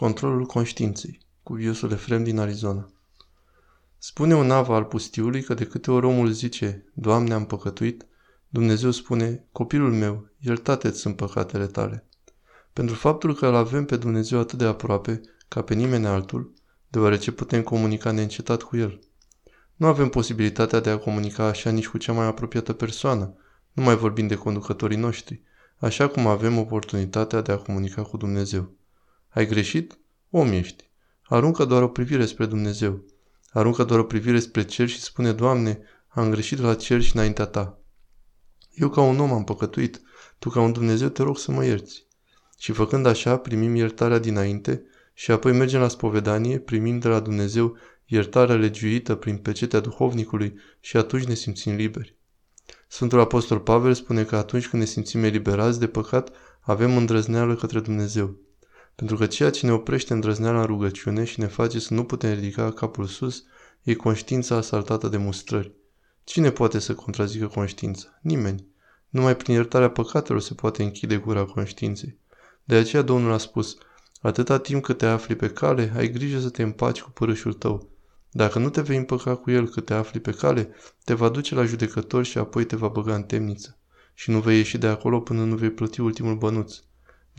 Controlul conștiinței, cu Viosul Efrem din Arizona. Spune un av al pustiului că de câte ori omul zice, Doamne, am păcătuit, Dumnezeu spune, copilul meu, iertate-ți sunt păcatele tale. Pentru faptul că îl avem pe Dumnezeu atât de aproape, ca pe nimeni altul, deoarece putem comunica neîncetat cu El. Nu avem posibilitatea de a comunica așa nici cu cea mai apropiată persoană, nu mai vorbim de conducătorii noștri, așa cum avem oportunitatea de a comunica cu Dumnezeu. Ai greșit? Om ești. Aruncă doar o privire spre Dumnezeu. Aruncă doar o privire spre cer și spune, Doamne, am greșit la cer și înaintea Ta. Eu ca un om am păcătuit, Tu ca un Dumnezeu te rog să mă ierți. Și făcând așa, primim iertarea dinainte și apoi mergem la spovedanie, primim de la Dumnezeu iertarea legiuită prin pecetea duhovnicului și atunci ne simțim liberi. Sfântul Apostol Pavel spune că atunci când ne simțim eliberați de păcat, avem îndrăzneală către Dumnezeu. Pentru că ceea ce ne oprește îndrăzneala în rugăciune și ne face să nu putem ridica capul sus e conștiința asaltată de mustrări. Cine poate să contrazică conștiința? Nimeni. Numai prin iertarea păcatelor se poate închide gura conștiinței. De aceea Domnul a spus, atâta timp cât te afli pe cale, ai grijă să te împaci cu părâșul tău. Dacă nu te vei împăca cu el cât te afli pe cale, te va duce la judecător și apoi te va băga în temniță. Și nu vei ieși de acolo până nu vei plăti ultimul bănuț.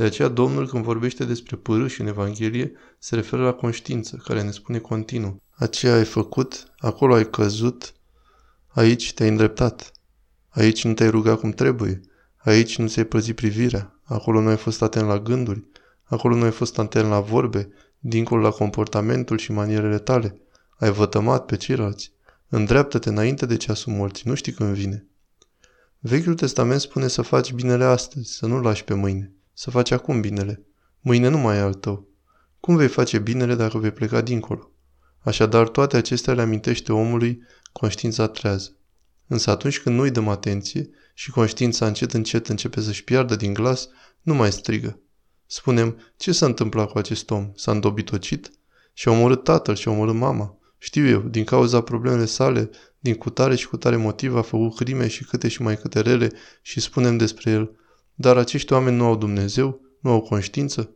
De aceea Domnul când vorbește despre părâși în Evanghelie se referă la conștiință, care ne spune continuu. Aceea ai făcut, acolo ai căzut, aici te-ai îndreptat. Aici nu te-ai rugat cum trebuie, aici nu ți-ai păzit privirea, acolo nu ai fost atent la gânduri, acolo nu ai fost atent la vorbe, dincolo la comportamentul și manierele tale. Ai vătămat pe ceilalți. Îndreaptă-te înainte de ceasul morții, nu știi când vine. Vechiul Testament spune să faci binele astăzi, să nu lași pe mâine. Să faci acum binele. Mâine nu mai e al tău. Cum vei face binele dacă vei pleca dincolo? Așadar, toate acestea le amintește omului conștiința trează. Însă atunci când nu-i dăm atenție și conștiința încet încet începe să-și piardă din glas, nu mai strigă. Spunem, ce s-a întâmplat cu acest om? S-a îndobitocit? Și-a omorât tatăl și-a omorât mama. Știu eu, din cauza problemele sale, din cutare și cutare motiv a făcut crime și câte și mai câte rele și spunem despre el, dar acești oameni nu au Dumnezeu? Nu au conștiință?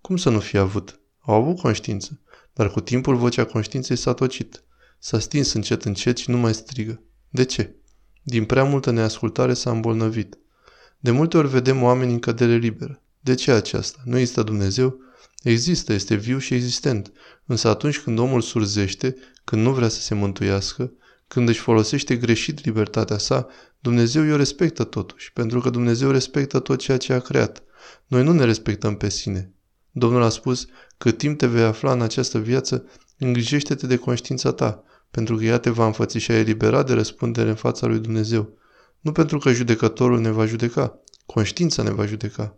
Cum să nu fie avut? Au avut conștiință, dar cu timpul vocea conștiinței s-a tocit. S-a stins încet încet și nu mai strigă. De ce? Din prea multă neascultare s-a îmbolnăvit. De multe ori vedem oameni în cădere liberă. De ce aceasta? Nu există Dumnezeu? Există, este viu și existent. Însă atunci când omul surzește, când nu vrea să se mântuiască, când își folosește greșit libertatea sa, Dumnezeu o respectă totuși, pentru că Dumnezeu respectă tot ceea ce a creat. Noi nu ne respectăm pe sine. Domnul a spus, cât timp te vei afla în această viață, îngrijește-te de conștiința ta, pentru că ea te va înfățișa eliberat de răspundere în fața lui Dumnezeu. Nu pentru că judecătorul ne va judeca, conștiința ne va judeca.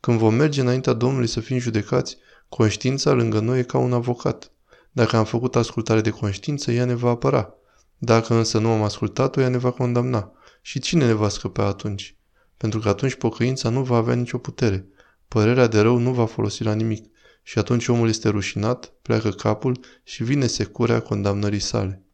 Când vom merge înaintea Domnului să fim judecați, conștiința lângă noi e ca un avocat. Dacă am făcut ascultare de conștiință, ea ne va apăra. Dacă însă nu am ascultat-o, ea ne va condamna. Și cine ne va scăpa atunci? Pentru că atunci pocăința nu va avea nicio putere. Părerea de rău nu va folosi la nimic. Și atunci omul este rușinat, pleacă capul și vine securea condamnării sale.